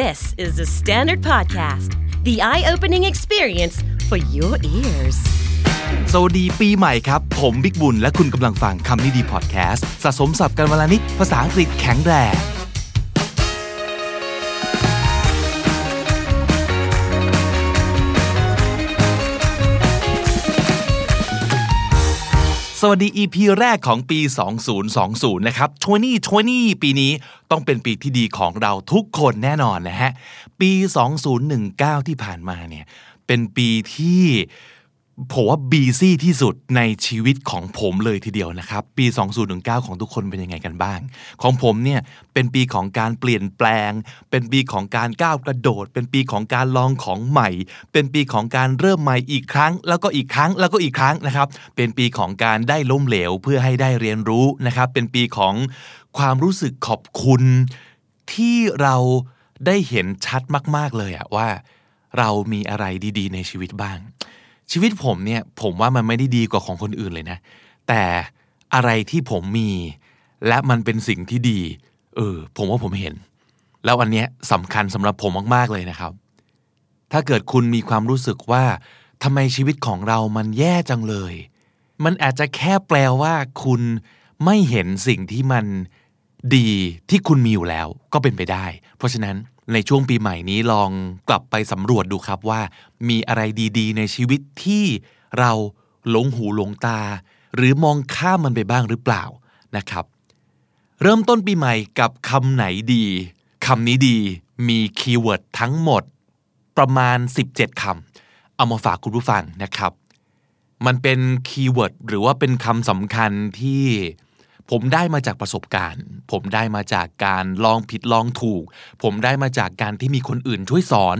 This is the Standard Podcast, the eye opening experience for your ears. สวัสดีปีใหม่ครับ ผมบิ๊กบุญ และคุณกำลังฟังคำนี้ดีพอดแคสต์สะสมสับกันวลานิดภาษาอังกฤษแข็งแรง สวัสดี EP แรกของปี 2020 นะครับ 2020 ปีนี้ต้องเป็นปีที่ดีของเราทุกคนแน่นอนนะฮะ ปี 2019 ที่ผ่านมาเนี่ย เป็นปีที่ ผมว่าบีซี่ที่สุดในชีวิตของผมเลยทีเดียวนะครับ ปี 2019 ของทุกคนเป็นยังไงกันบ้าง ของผมเนี่ยเป็นปีของการเปลี่ยนแปลง เป็นปีของการก้าวกระโดด เป็นปีของการลองของใหม่ เป็นปีของการเริ่มใหม่อีกครั้ง แล้วก็อีกครั้งแล้วก็อีกครั้งนะครับ เป็นปีของการได้ล้มเหลวเพื่อให้ได้เรียนรู้นะครับ เป็นปีของความรู้สึกขอบคุณ ที่เราได้เห็นชัดมาก ๆเลยอะว่า เรามีอะไรดี ๆ ในชีวิตบ้าง ชีวิตผมเนี่ยผมว่ามันไม่ได้ดีกว่าของคนอื่นเลยนะ แต่อะไรที่ผมมี และมันเป็นสิ่งที่ดี เออ ผมว่าผมเห็น แล้วอันเนี้ยสำคัญสำหรับผมมากๆเลยนะครับ ถ้าเกิดคุณมีความรู้สึกว่าทำไมชีวิตของเรามันแย่จังเลย มันอาจจะแค่แปลว่าคุณไม่เห็นสิ่งที่มันดีที่คุณมีอยู่แล้วก็เป็นไปได้ เพราะฉะนั้น ในช่วงปีใหม่นี้ลองกลับไปสำรวจดูครับว่า มีอะไรดีๆ ในชีวิตที่เราหลงหูหลงตา หรือมองข้ามมันไปบ้างหรือเปล่านะครับ เริ่มต้นปีใหม่กับคำไหนดีคำนี้ดีมี keyword ทั้งหมด ประมาณ 17คำเอามาฝากคุณผู้ฟังนะครับ มันเป็น keyword หรือว่าเป็นคำสำคัญที่ ผมได้มาจากประสบการณ์ ผมได้มาจากการลองผิดลองถูก ผมได้มาจากการที่มีคนอื่นช่วยสอน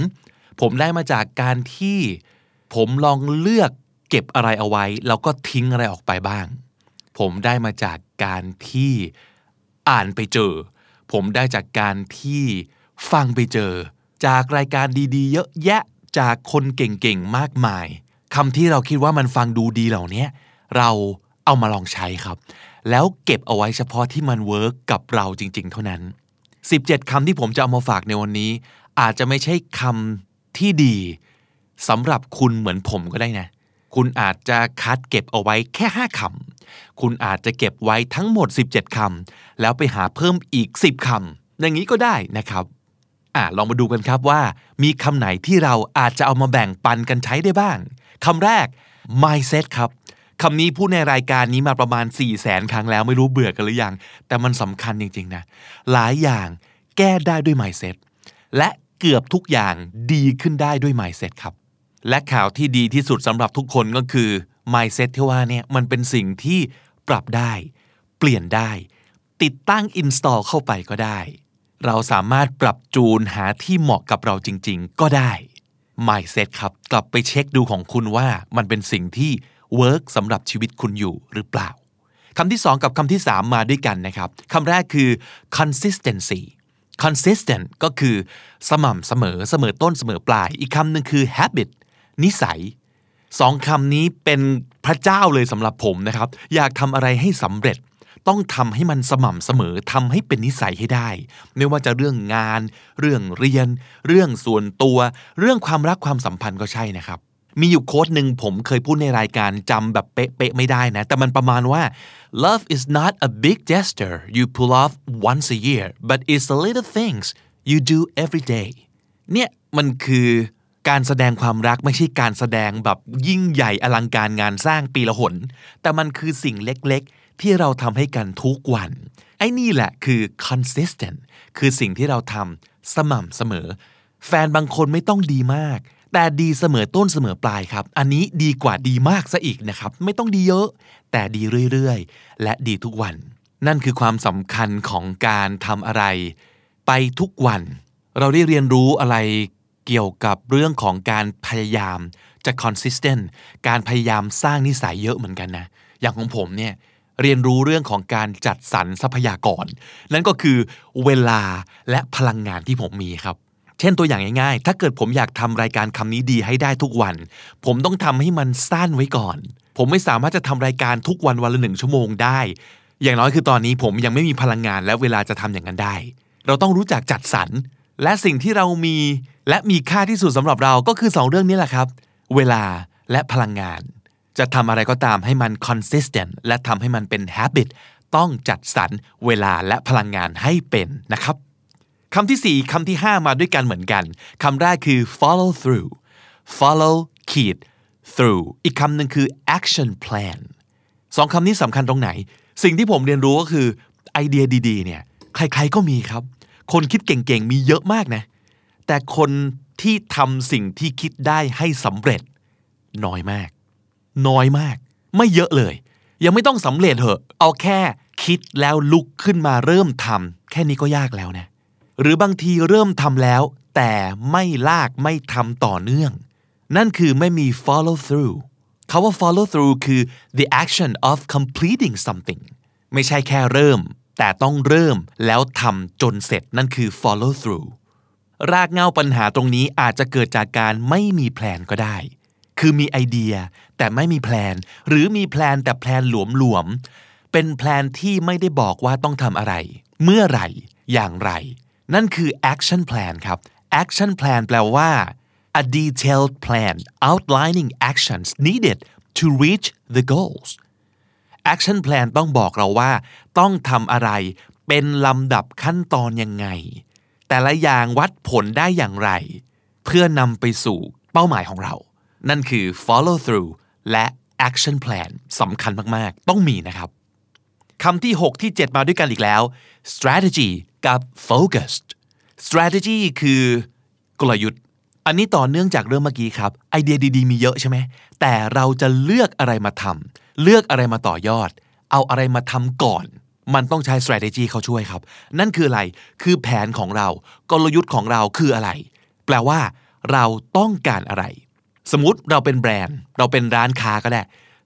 ผมได้มาจากการที่ผมลองเลือกเก็บอะไรเอาไว้ แล้วก็ทิ้งอะไรออกไปบ้าง ผมได้มาจากการที่อ่านไปเจอ ผมได้จากการที่ฟังไปเจอ จากรายการดีๆ เยอะแยะจากคนเก่งๆ มากมายคำที่เราคิดว่ามันฟังดูดีเหล่านี้เราเอามาลองใช้ครับ แล้วเก็บเอาไว้เฉพาะที่มันเวิร์กกับเราจริง ๆ เท่านั้น 17คำที่ผมจะเอามาฝากในวันนี้ อาจจะไม่ใช่คำที่ดีสำหรับคุณเหมือนผมก็ได้นะ คุณอาจจะคัดเก็บเอาไว้แค่ 5คำคุณอาจจะเก็บไว้ทั้งหมด 17คำแล้วไปหาเพิ่มอีก 10คำอย่างนี้ก็ได้นะครับอ่าลองมาดูกันครับว่า มีคำไหนที่เราอาจจะเอามาแบ่งปันกันใช้ได้บ้างคำแรก mindset ครับ คำนี้พูดในรายการนี้มาประมาณ 4 0 0แสนครั้งแล้วไม่รู้เบื่อกันหรือยัง แต่มันสำคัญจริง ๆ นะ หลายอย่างแก้ได้ด้วย mindset และเกือบทุกอย่างดีขึ้นได้ด้วย mindset ครับ และข่าวที่ดีที่สุดสำหรับทุกคนก็คือ mindset ที่ว่าเนี่ยมันเป็นสิ่งที่ปรับได้ เปลี่ยนได้ ติดตั้ง install เข้าไปก็ได้ เราสามารถปรับจูนหาที่เหมาะกับเราจริง ๆ ก็ได้ mindset ครับ กลับไปเช็คดูของคุณว่ามันเป็นสิ่งที่ เวิร์กสำหรับชีวิตคุณอยู่หรือเปล่าคำที่สองกับคำที่สามมาด้วยกันนะครับคำแรกคือ consistency consistent ก็คือสม่ำเสมอเสมอต้นเสมอปลาย อีกคำหนึ่งคือ habit นิสัยสองคำนี้เป็นพระเจ้าเลยสำหรับผมนะครับ อยากทำอะไรให้สำเร็จ ต้องทำให้มันสม่ำเสมอทำให้เป็นนิสัยให้ได้ ไม่ว่าจะเรื่องงาน เรื่องเรียน เรื่องส่วนตัว เรื่องความรักความสัมพันธ์ก็ใช่นะครับ มีอยู่โค้ดหนึ่งผมเคยพูดในรายการจำแบบเป๊ะๆไม่ได้นะ แต่มันประมาณว่า love is not a big gesture you pull off once a year but it's the little things you do every day เนี่ยมันคือการแสดงความรักไม่ใช่การแสดงแบบยิ่งใหญ่อลังการงานสร้างปีละหน แต่มันคือสิ่งเล็กๆ ที่เราทำให้กันทุกวัน ไอ้นี่แหละคือ consistent คือสิ่งที่เราทำสม่ำเสมอ แฟนบางคนไม่ต้องดีมาก แต่ดีเสมอต้นเสมอปลายครับ อันนี้ดีกว่าดีมากซะอีกนะครับ ไม่ต้องดีเยอะ แต่ดีเรื่อยๆ และดีทุกวัน นั่นคือความสำคัญของการทำอะไร ไปทุกวัน เราได้เรียนรู้อะไรเกี่ยวกับเรื่องของการพยายามจะ consistent การพยายามสร้างนิสัยเยอะเหมือนกันนะ อย่างของผมเนี่ยเรียนรู้เรื่องของการจัดสรรทรัพยากร นั่นก็คือเวลาและพลังงานที่ผมมีครับ เช่นตัวอย่างง่ายๆ ถ้าเกิดผมอยากทำรายการคำนี้ดีให้ได้ทุกวัน ผมต้องทำให้มันสั้นไว้ก่อน ผมไม่สามารถจะทำรายการทุกวันวันละหนึ่งชั่วโมงได้ อย่างน้อยคือตอนนี้ผมยังไม่มีพลังงานและเวลาจะทำอย่างนั้นได้ เราต้องรู้จักจัดสรร และสิ่งที่เรามี และมีค่าที่สุดสำหรับเราก็คือ 2 เรื่องนี้แหละครับ เวลาและพลังงาน จะทำอะไรก็ตามให้มัน consistent และทำให้มันเป็น habit ต้องจัดสรรเวลาและพลังงานให้เป็นนะครับ คำที่ 4คำที่ 5 มาด้วยกันเหมือนกันคำแรกคือ follow through follow ขีด through อีกคำหนึ่งคือ action plan สองคำนี้สำคัญตรงไหน สิ่งที่ผมเรียนรู้ก็คือไอเดียดีๆ เนี่ย ใครๆก็มีครับ คนคิดเก่งๆ มีเยอะมากนะ แต่คนที่ทำสิ่งที่คิดได้ให้สำเร็จ น้อยมาก น้อยมาก ไม่เยอะเลย ยังไม่ต้องสำเร็จเหอะ เอาแค่คิดแล้วลุกขึ้นมาเริ่มทำแค่นี้ก็ยากแล้วนะ หรือบางทีเริ่มทำแล้ว แต่ไม่ลากไม่ทำต่อเนื่อง นั่นคือไม่มี follow through คาว่า follow through คือ the action of completing something ไม่ใช่แค่เริ่ม แต่ต้องเริ่มแล้วทำจนเสร็จนั่นคือ follow through รากเงาปัญหาตรงนี้อาจจะเกิดจากการไม่มีแผนก็ได้ คือมีไอเดียแต่ไม่มีแผนหรือมีแผนแต่แผนหลวมๆ เป็นแผนที่ไม่ได้บอกว่าต้องทำอะไร เมื่อไหร่ อย่างไร นั่นคือ action plan ครับ action plan แปลว่า a detailed plan outlining actions needed to reach the goals action plan ต้องบอกเราว่า ต้องทำอะไรเป็นลำดับขั้นตอนยังไง แต่ละอย่างวัดผลได้อย่างไร เพื่อนำไปสู่เป้าหมายของเรา นั่นคือ follow through และ action plan สำคัญมาก ๆ ต้องมีนะครับ คำที่ 6 ที่ 7 มาด้วยกันอีกแล้ว strategy กับ focused strategy คือกลยุทธ์ อันนี้ต่อเนื่องจากเรื่องเมื่อกี้ครับ ไอเดียดีๆ มีเยอะใช่ไหม แต่เราจะเลือกอะไรมาทำเลือกอะไรมาต่อยอด เอาอะไรมาทำก่อน มันต้องใช้ strategy เขาช่วยครับ นั่นคืออะไร คือแผนของเรา กลยุทธ์ของเราคืออะไร แปลว่า เราต้องการอะไร สมมติเราเป็นแบรนด์ เราเป็นร้านค้าก็ได้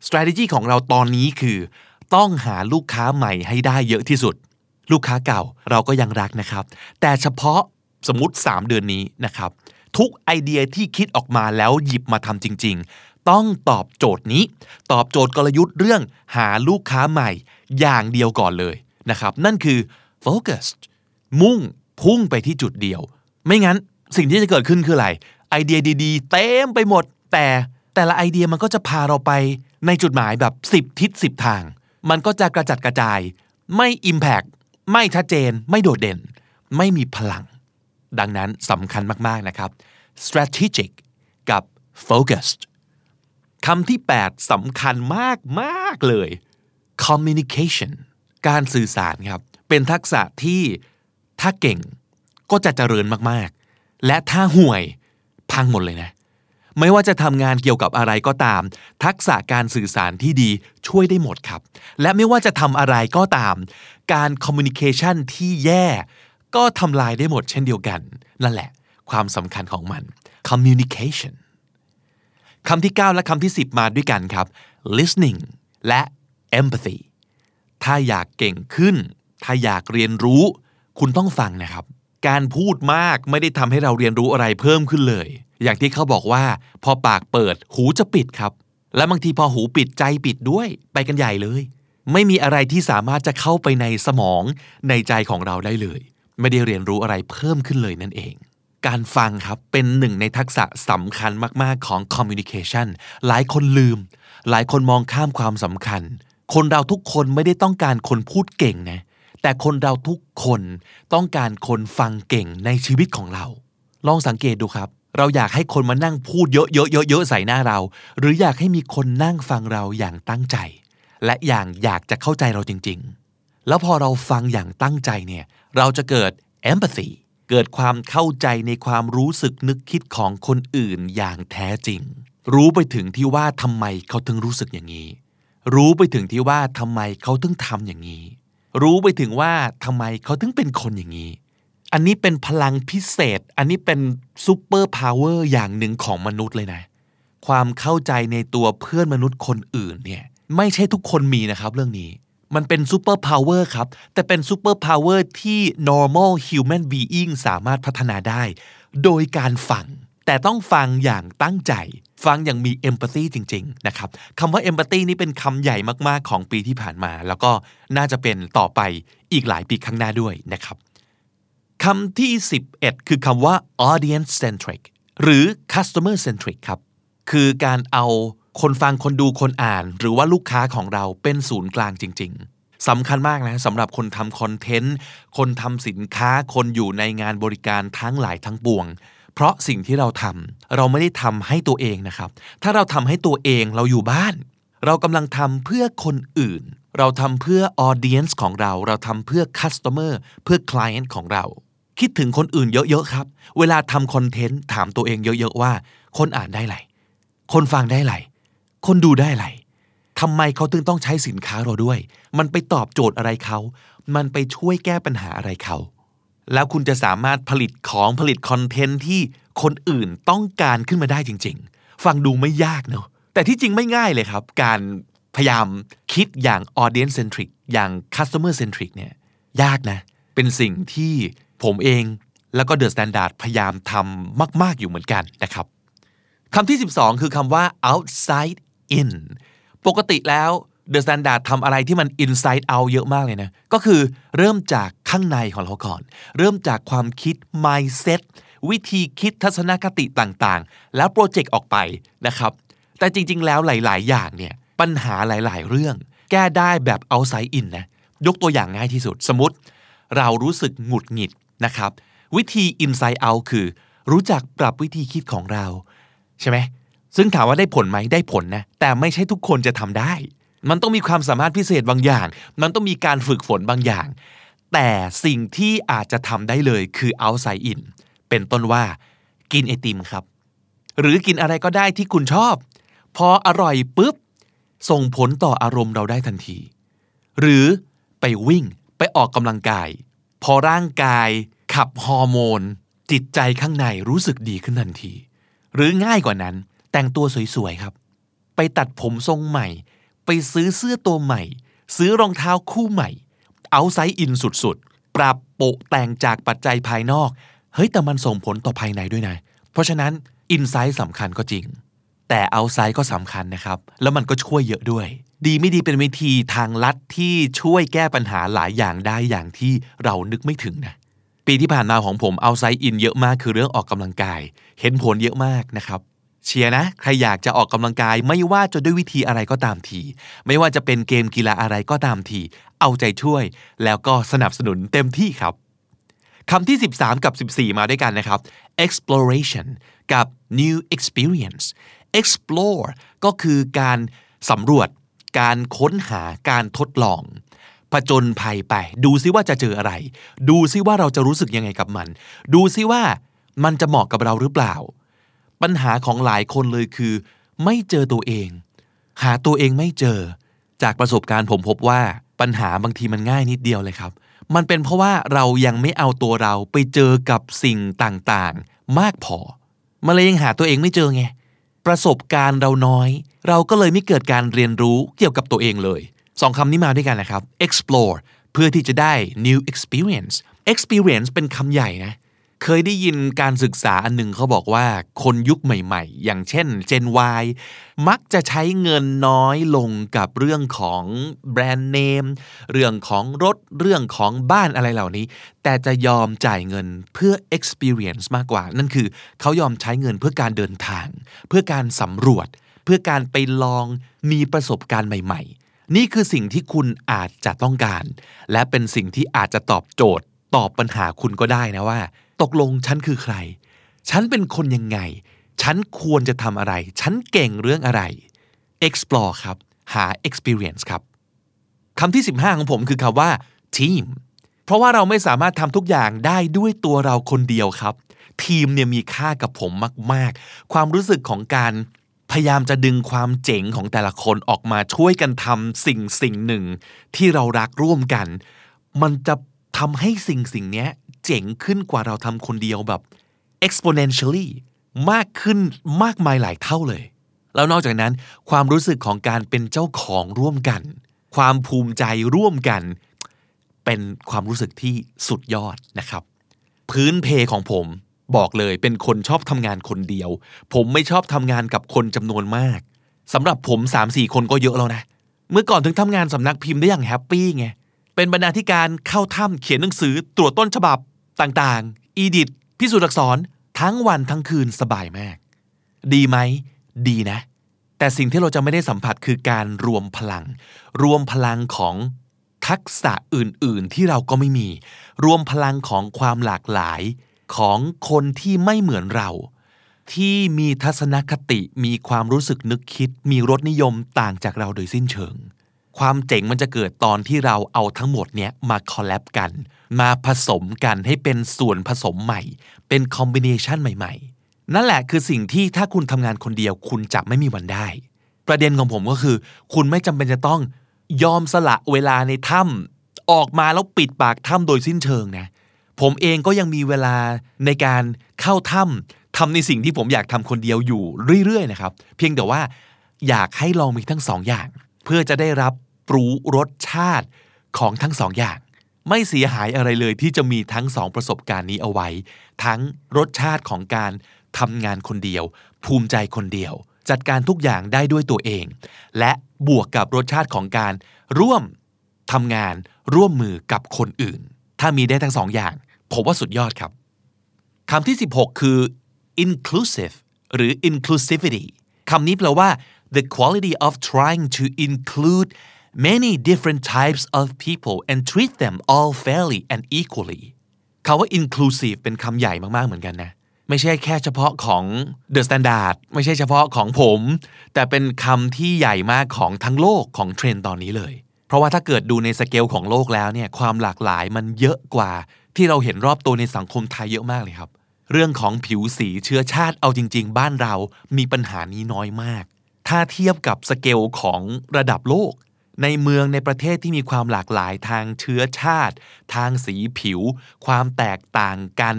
strategy ของเราตอนนี้คือ ต้องหาลูกค้าใหม่ให้ได้เยอะที่สุด ลูกค้าเก่าเราก็ยังรักนะครับ แต่เฉพาะสมมติ 3 เดือนนี้นะครับ ทุกไอเดียที่คิดออกมาแล้วหยิบมาทำจริง ๆ ต้องตอบโจทย์นี้ ตอบโจทย์กลยุทธ์เรื่องหาลูกค้าใหม่อย่างเดียวก่อนเลยนะครับ นั่นคือ focused มุ่งพุ่งไปที่จุดเดียว ไม่งั้นสิ่งที่จะเกิดขึ้นคืออะไร ไอเดียดีๆ เต็มไปหมด แต่แต่ละไอเดียมันก็จะพาเราไปในจุดหมายแบบ 10 ทิศ 10 ทาง มันก็จะกระจัดกระจาย ไม่ Impact ไม่ชัดเจน ไม่โดดเด่น ไม่มีพลัง ดังนั้นสำคัญมากๆนะครับ strategic กับ focused คำที่ 8สำคัญมากมากเลย communication การสื่อสารครับ เป็นทักษะที่ถ้าเก่งก็จะเจริญมากๆ และถ้าห่วยพังหมดเลยนะ ไม่ว่าจะทำงานเกี่ยวกับอะไรก็ตาม ทักษะการสื่อสารที่ดีช่วยได้หมดครับ และไม่ว่าจะทำอะไรก็ตาม การคอมมิวนิเคชันที่แย่ ก็ทำลายได้หมดเช่นเดียวกัน นั่นแหละ ความสำคัญของมัน communication คำที่ 9 และคำที่ 10 มาด้วยกันครับ listening และ empathy ถ้าอยากเก่งขึ้น ถ้าอยากเรียนรู้ คุณต้องฟังนะครับ การพูดมากไม่ได้ทำให้เราเรียนรู้อะไรเพิ่มขึ้นเลย อย่างที่เขาบอกว่า พอปากเปิดหูจะปิดครับ และบางทีพอหูปิดใจปิดด้วย ไปกันใหญ่เลย ไม่มีอะไรที่สามารถจะเข้าไปในสมองในใจของเราได้เลย ไม่ได้เรียนรู้อะไรเพิ่มขึ้นเลยนั่นเอง การฟังครับเป็นหนึ่งในทักษะสำคัญมาก ๆของ communication หลายคนลืม หลายคนมองข้ามความสำคัญ คนเราทุกคนไม่ได้ต้องการคนพูดเก่งนะแต่คนเราทุกคนต้องการคนฟังเก่งในชีวิตของเรา ลองสังเกตดูครับ เราอยากให้คนมานั่งพูดเยอะๆๆๆใส่หน้าเรา หรืออยากให้มีคนนั่งฟังเราอย่างตั้งใจ และอย่างอยากจะเข้าใจเราจริง ๆ แล้วพอเราฟังอย่างตั้งใจเนี่ยเราจะเกิด empathy เกิดความเข้าใจในความรู้สึกนึกคิดของคนอื่นอย่างแท้จริง รู้ไปถึงที่ว่าทำไมเขาถึงรู้สึกอย่างนี้ รู้ไปถึงที่ว่าทำไมเขาถึงทำอย่างนี้ รู้ไปถึงว่าทำไมเขาถึงเป็นคนอย่างนี้ อันนี้เป็นพลังพิเศษ อันนี้เป็น superpower อย่างหนึ่งของมนุษย์เลยนะ ความเข้าใจในตัวเพื่อนมนุษย์คนอื่นเนี่ยไม่ใช่ทุกคนมีนะครับเรื่องนี้ มันเป็น superpower ครับ แต่เป็น superpower ที่ normal human being สามารถพัฒนาได้ โดยการฟัง แต่ต้องฟังอย่างตั้งใจ ฟังอย่างมี empathy จริง ๆ นะครับคำว่า empathy นี่เป็นคำใหญ่มากๆของปีที่ผ่านมา แล้วก็น่าจะเป็นต่อไปอีกหลายปีข้างหน้าด้วยนะครับ คำที่ 11 คือคำว่า audience centric หรือ customer centric ครับ คือการเอาคนฟังคนดูคนอ่าน หรือว่าลูกค้าของเราเป็นศูนย์กลางจริง ๆสำคัญมากนะสำหรับคนทำคอนเทนต์ คนทำสินค้าคนอยู่ในงานบริการทั้งหลายทั้งปวง เพราะสิ่งที่เราทำเราไม่ได้ทำให้ตัวเองนะครับ ถ้าเราทำให้ตัวเองเราอยู่บ้าน เรากำลังทำเพื่อคนอื่น เราทำเพื่อ audience ของเรา เราทำเพื่อ customer เพื่อ client ของเรา คิดถึงคนอื่นเยอะๆครับ เวลาทำคอนเทนต์ถามตัวเองเยอะๆว่า คนอ่านได้ไรคนฟังได้ไรคนดูได้ไรทำไมเขาถึงต้องใช้สินค้าเราด้วย มันไปตอบโจทย์อะไรเขา มันไปช่วยแก้ปัญหาอะไรเขา แล้วคุณจะสามารถผลิตของผลิตคอนเทนต์ที่คนอื่นต้องการขึ้นมาได้จริง ๆ ฟังดูไม่ยากเนาะ แต่ที่จริงไม่ง่ายเลยครับ การพยายามคิดอย่าง audience centric อย่าง customer centric เนี่ยยากนะ เป็นสิ่งที่ ผมเองแล้วก็ The Standard พยายามทำมาก ๆ อยู่เหมือนกันนะครับคำที่ 12 คือคำว่า outside in ปกติแล้ว The Standard ทำอะไรที่มัน inside out เยอะมากเลยนะ ก็คือเริ่มจากข้างในของเราก่อน เริ่มจากความคิด mindset วิธีคิดทัศนคติต่างๆ แล้วโปรเจกต์ออกไปนะครับ แต่จริง ๆ แล้วหลาย ๆ อย่างเนี่ย ปัญหาหลาย ๆ เรื่อง แก้ได้แบบ outside in นะ ยกตัวอย่างง่ายที่สุด สมมติ เรารู้สึกหงุดหงิด นะครับ วิธี inside out คือ รู้จักปรับวิธีคิดของเรา ใช่ไหมซึ่งถามว่าได้ผลไหมได้ผลนะ แต่ไม่ใช่ทุกคนจะทำได้ มันต้องมีความสามารถพิเศษบางอย่าง มันต้องมีการฝึกฝนบางอย่าง แต่สิ่งที่อาจจะทำได้เลยคือ outside in เป็นต้นว่า กินไอติมครับ หรือกินอะไรก็ได้ที่คุณชอบ พออร่อยปุ๊บ ส่งผลต่ออารมณ์เราได้ทันที หรือไปวิ่งไปออกกำลังกาย พอร่างกายขับฮอร์โมน จิตใจข้างในรู้สึกดีขึ้นทันที หรือง่ายกว่านั้น แต่งตัวสวยๆครับ ไปตัดผมทรงใหม่ ไปซื้อเสื้อตัวใหม่ ซื้อรองเท้าคู่ใหม่ outside in สุดๆ ปรับโปะแต่งจากปัจจัยภายนอก เฮ้ยแต่มันส่งผลต่อภายในด้วยนะ เพราะฉะนั้นอินไซต์สำคัญก็จริง แต่เอาไซต์ก็สำคัญนะครับ แล้วมันก็ช่วยเยอะด้วย ดีไม่ดีเป็นวิธีทางลัดที่ช่วยแก้ปัญหาหลายอย่างได้อย่างที่เรานึกไม่ถึงนะปีที่ผ่านมาของผมเอาไซต์อินเยอะมากคือเรื่องออกกำลังกาย เห็นผลเยอะมากนะครับเชียร์นะ ใครอยากจะออกกำลังกายไม่ว่าจะด้วยวิธีอะไรก็ตามที ไม่ว่าจะเป็นเกมกีฬาอะไรก็ตามที เอาใจช่วย แล้วก็สนับสนุนเต็มที่ครับคำที่ 13 กับ 14 มาด้วยกันนะครับ exploration กับ new experience explore ก็คือการสำรวจ การค้นหาการทดลองผจญภัยไป ดูซิว่าจะเจออะไร ดูซิว่าเราจะรู้สึกยังไงกับมัน ดูซิว่ามันจะเหมาะกับเราหรือเปล่า ปัญหาของหลายคนเลยคือ ไม่เจอตัวเอง หาตัวเองไม่เจอ จากประสบการณ์ผมพบว่าปัญหาบางทีมันง่ายนิดเดียวเลยครับ มันเป็นเพราะว่าเรายังไม่เอาตัวเราไปเจอกับสิ่งต่างๆ มากพอ มันเลยยังหาตัวเองไม่เจอไง ประสบการณ์เราน้อย เราก็เลยไม่เกิดการเรียนรู้เกี่ยวกับตัวเองเลยสองคำนี้มาด้วยกันนะครับ explore เพื่อที่จะได้ new experience experience เป็นคำใหญ่นะ เคยได้ยินการศึกษาอันหนึ่งเขาบอกว่าคนยุคใหม่ๆ อย่างเช่น Gen Y มักจะใช้เงินน้อยลงกับเรื่องของแบรนด์เนม เรื่องของรถ เรื่องของบ้านอะไรเหล่านี้ แต่จะยอมจ่ายเงินเพื่อ experience มากกว่า นั่นคือเขายอมใช้เงินเพื่อการเดินทาง เพื่อการสำรวจ เพื่อการไปลองมีประสบการณ์ใหม่ ๆ นี่คือสิ่งที่คุณอาจจะต้องการ และเป็นสิ่งที่อาจจะตอบโจทย์ตอบปัญหาคุณก็ได้นะว่า ตกลงฉันคือใคร ฉันเป็นคนยังไง ฉันควรจะทำอะไร ฉันเก่งเรื่องอะไร explore ครับ หา experience ครับคำที่ 15 ของผมคือคำว่า team เพราะว่าเราไม่สามารถทำทุกอย่างได้ด้วยตัวเราคนเดียวครับ ทีมเนี่ยมีค่ากับผมมาก ๆ ความรู้สึกของการพยายามจะดึงความเจ๋งของแต่ละคนออกมาช่วยกันทำสิ่งสิ่งหนึ่ง ที่เรารักร่วมกัน มันจะทำให้สิ่งสิ่งนี้ เจ๋งขึ้นกว่าเราทำคนเดียวแบบ exponentially มากขึ้นมากมายหลายเท่าเลย แล้วนอกจากนั้นความรู้สึกของการเป็นเจ้าของร่วมกัน ความภูมิใจร่วมกัน เป็นความรู้สึกที่สุดยอดนะครับ พื้นเพของผมบอกเลยเป็นคนชอบทำงานคนเดียว ผมไม่ชอบทำงานกับคนจำนวนมากสำหรับผม 3-4 คนก็เยอะแล้วนะ เมื่อก่อนถึงทำงานสำนักพิมพ์ได้อย่างแฮปปี้ไงเป็นบรรณาธิการเข้าถ้ำเขียนหนังสือตรวจต้นฉบับ ต่างๆ อีดิทพิสูจน์อักษรทั้งวันทั้งคืนสบายมาก ดีไหม ดีนะ แต่สิ่งที่เราจะไม่ได้สัมผัสคือการรวมพลัง รวมพลังของทักษะอื่นๆที่เราก็ไม่มี รวมพลังของความหลากหลายของคนที่ไม่เหมือนเรา ที่มีทัศนคติมีความรู้สึกนึกคิด มีรสนิยมต่างจากเราโดยสิ้นเชิง ความเจ๋งมันจะเกิดตอนที่เราเอาทั้งหมดเนี้ยมา collab กัน มาผสมกันให้เป็นส่วนผสมใหม่ เป็น combination ใหม่ ๆ นั่นแหละคือสิ่งที่ถ้าคุณทำงานคนเดียวคุณจะไม่มีวันได้ ประเด็นของผมก็คือ คุณไม่จำเป็นจะต้องยอมสละเวลาในถ้ำออกมาแล้วปิดปากถ้ำโดยสิ้นเชิงนะ ผมเองก็ยังมีเวลาในการเข้าถ้ำทำในสิ่งที่ผมอยากทำคนเดียวอยู่เรื่อยๆนะครับ เพียงแต่ว่าอยากให้ลองมีทั้งสองอย่าง เพื่อจะได้รับ รู้รสชาติของทั้งสองอย่าง ไม่เสียหายอะไรเลยที่จะมีทั้งสองประสบการณ์นี้เอาไว้ ทั้งรสชาติของการทำงานคนเดียว ภูมิใจคนเดียว จัดการทุกอย่างได้ด้วยตัวเอง และบวกกับรสชาติของการร่วมทำงานร่วมมือกับคนอื่น ถ้ามีได้ทั้งสองอย่าง ผมว่าสุดยอดครับคำที่ 16 คือ inclusive หรือ inclusivity คำนี้แปลว่า the quality of trying to include many different types of people and treat them all fairly and equally คาว่า inclusive เป็นคำใหญ่มากๆเหมือนกันนะไม่ใช่แค่เฉพาะของ The Standard ไม่ใช่เฉพาะของผม แต่เป็นคำที่ใหญ่มากของทั้งโลกของเทรนด์ตอนนี้เลย เพราะว่าถ้าเกิดดูในสเกลของโลกแล้วเนี่ยความหลากหลายมันเยอะกว่า ที่เราเห็นรอบตัวในสังคมไทยเยอะมากเลยครับ เรื่องของผิวสีเชื้อชาติเอาจริง ๆ บ้านเรามีปัญหานี้น้อยมาก ถ้าเทียบกับสเกลของระดับโลก ในเมืองในประเทศที่มีความหลากหลายทางเชื้อชาติ ทางสีผิว ความแตกต่างกัน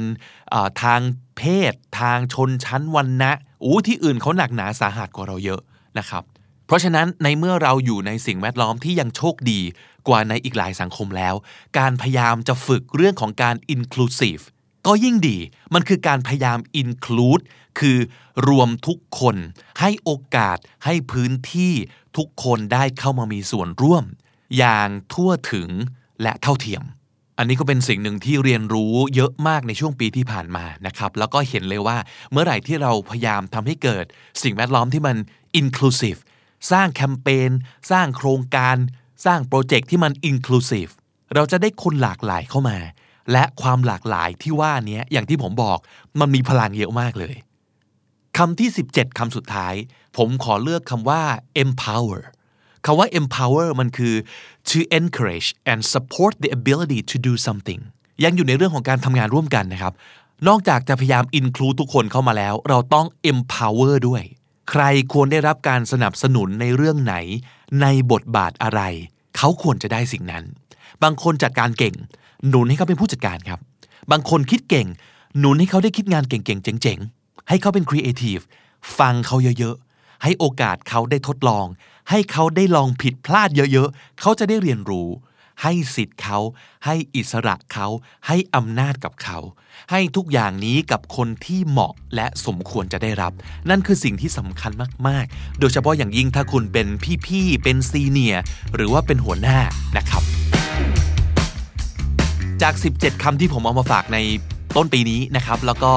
ทางเพศ ทางชนชั้นวันนะอู้ที่อื่นเขาหนักหนาสาหัสกว่าเราเยอะนะครับ เพราะฉะนั้นในเมื่อเราอยู่ในสิ่งแวดล้อมที่ยังโชคดีกว่าในอีกหลายสังคมแล้ว การพยายามจะฝึกเรื่องของการ inclusive ก็ยิ่งดีมันคือการพยายาม include คือรวมทุกคน ให้โอกาสให้พื้นที่ทุกคนได้เข้ามามีส่วนร่วม อย่างทั่วถึงและเท่าเทียม อันนี้ก็เป็นสิ่งหนึ่งที่เรียนรู้เยอะมากในช่วงปีที่ผ่านมานะครับ แล้วก็เห็นเลยว่าเมื่อไหร่ที่เราพยายามทำให้เกิด สิ่งแวดล้อมที่มัน inclusive สร้างแคมเปญสร้างโครงการ สร้างโปรเจกต์ที่มัน inclusive เราจะได้คนหลากหลายเข้ามา และความหลากหลายที่ว่านี้อย่างที่ผมบอกมันมีพลังเยอะมากเลยคำที่ 17คำสุดท้าย ผมขอเลือกคำว่า empower คำว่า empower มันคือ to encourage and support the ability to do something ยังอยู่ในเรื่องของการทำงานร่วมกันนะครับ นอกจากจะพยายาม include ทุกคนเข้ามาแล้ว เราต้อง empower ด้วย ใครควรได้รับการสนับสนุนในเรื่องไหน ในบทบาทอะไร เขาควรจะได้สิ่งนั้น บางคนจัดการเก่ง หนุนให้เขาเป็นผู้จัดการครับ บางคนคิดเก่ง หนุนให้เขาได้คิดงานเก่งๆเจ๋งๆ ให้เขาเป็นครีเอทีฟฟังเขาเยอะๆ ให้โอกาสเขาได้ทดลอง ให้เขาได้ลองผิดพลาดเยอะๆ เขาจะได้เรียนรู้ ให้สิทธิ์เขา ให้อิสระเขา ให้อำนาจกับเขา ให้ทุกอย่างนี้กับคนที่เหมาะและสมควรจะได้รับ นั่นคือสิ่งที่สำคัญมากๆ โดยเฉพาะอย่างยิ่งถ้าคุณเป็นพี่ๆ เป็นซีเนียหรือว่าเป็นหัวหน้านะครับ จาก 17คำที่ผมเอามาฝากในต้นปีนี้นะครับ แล้วก็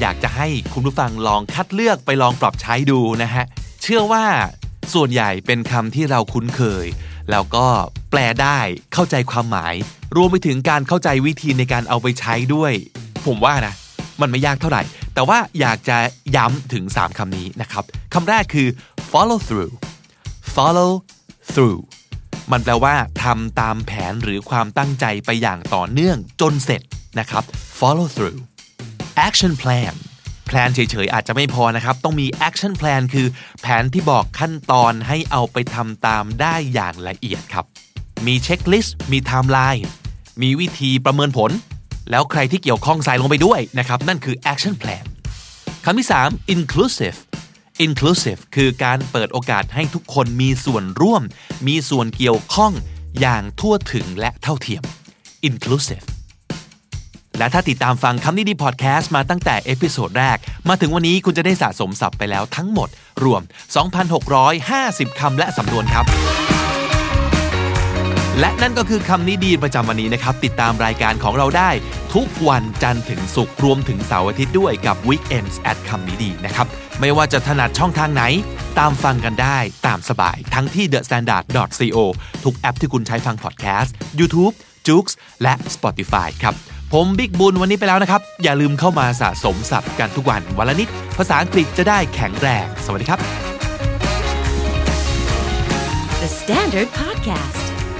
อยากจะให้คุณผู้ฟังลองคัดเลือกไปลองปรับใช้ดูนะฮะ เชื่อว่าส่วนใหญ่เป็นคำที่เราคุ้นเคย แล้วก็แปลได้เข้าใจความหมาย รวมไปถึงการเข้าใจวิธีในการเอาไปใช้ด้วย ผมว่านะ มันไม่ยากเท่าไหร่ แต่ว่าอยากจะย้ำถึง 3คำนี้นะครับคำแรกคือ follow through follow through มันแปลว่าทำตามแผนหรือความตั้งใจไปอย่างต่อเนื่องจนเสร็จนะครับ follow through action plan แพลนเฉยๆอาจจะไม่พอนะครับ ต้องมี action plan คือแผนที่บอกขั้นตอนให้เอาไปทำตามได้อย่างละเอียดครับ มี checklist มีไทม์ไลน์มีวิธีประเมินผล แล้วใครที่เกี่ยวข้องใส่ลงไปด้วยนะครับ นั่นคือ action plan คำที่ 3 inclusive inclusive คือการเปิดโอกาสให้ทุกคนมีส่วนร่วม มีส่วนเกี่ยวข้องอย่างทั่วถึงและเท่าเทียม inclusive และถ้าติดตามฟังคำนี้ดีพอดแคสต์มาตั้งแต่ episode แรก มาถึงวันนี้คุณจะได้สะสมศัพท์ไปแล้วทั้งหมด รวม 2,650 คำและสำนวนครับ และนั่นก็คือคำนี้ดีประจำวันนี้นะครับ ติดตามรายการของเราได้ ทุกวันจันทร์ถึงศุกร์รวมถึงเสาร์อาทิตย์ด้วยกับ Weekends at คำนี้ดีนะครับ ไม่ว่าจะถนัดช่องทางไหน ตามฟังกันได้ตามสบายทั้งที่ The Standard co ทุกแอปที่คุณใช้ฟังพอดแคสต์ YouTube j o o x และ Spotify ครับ ผมบิ๊กบุญวันนี้ไปแล้วนะครับ อย่าลืมเข้ามาสะสมศัพท์กันทุกวันวันละนิด ภาษาอังกฤษจะได้แข็งแรง สวัสดีครับ The Standard Podcast,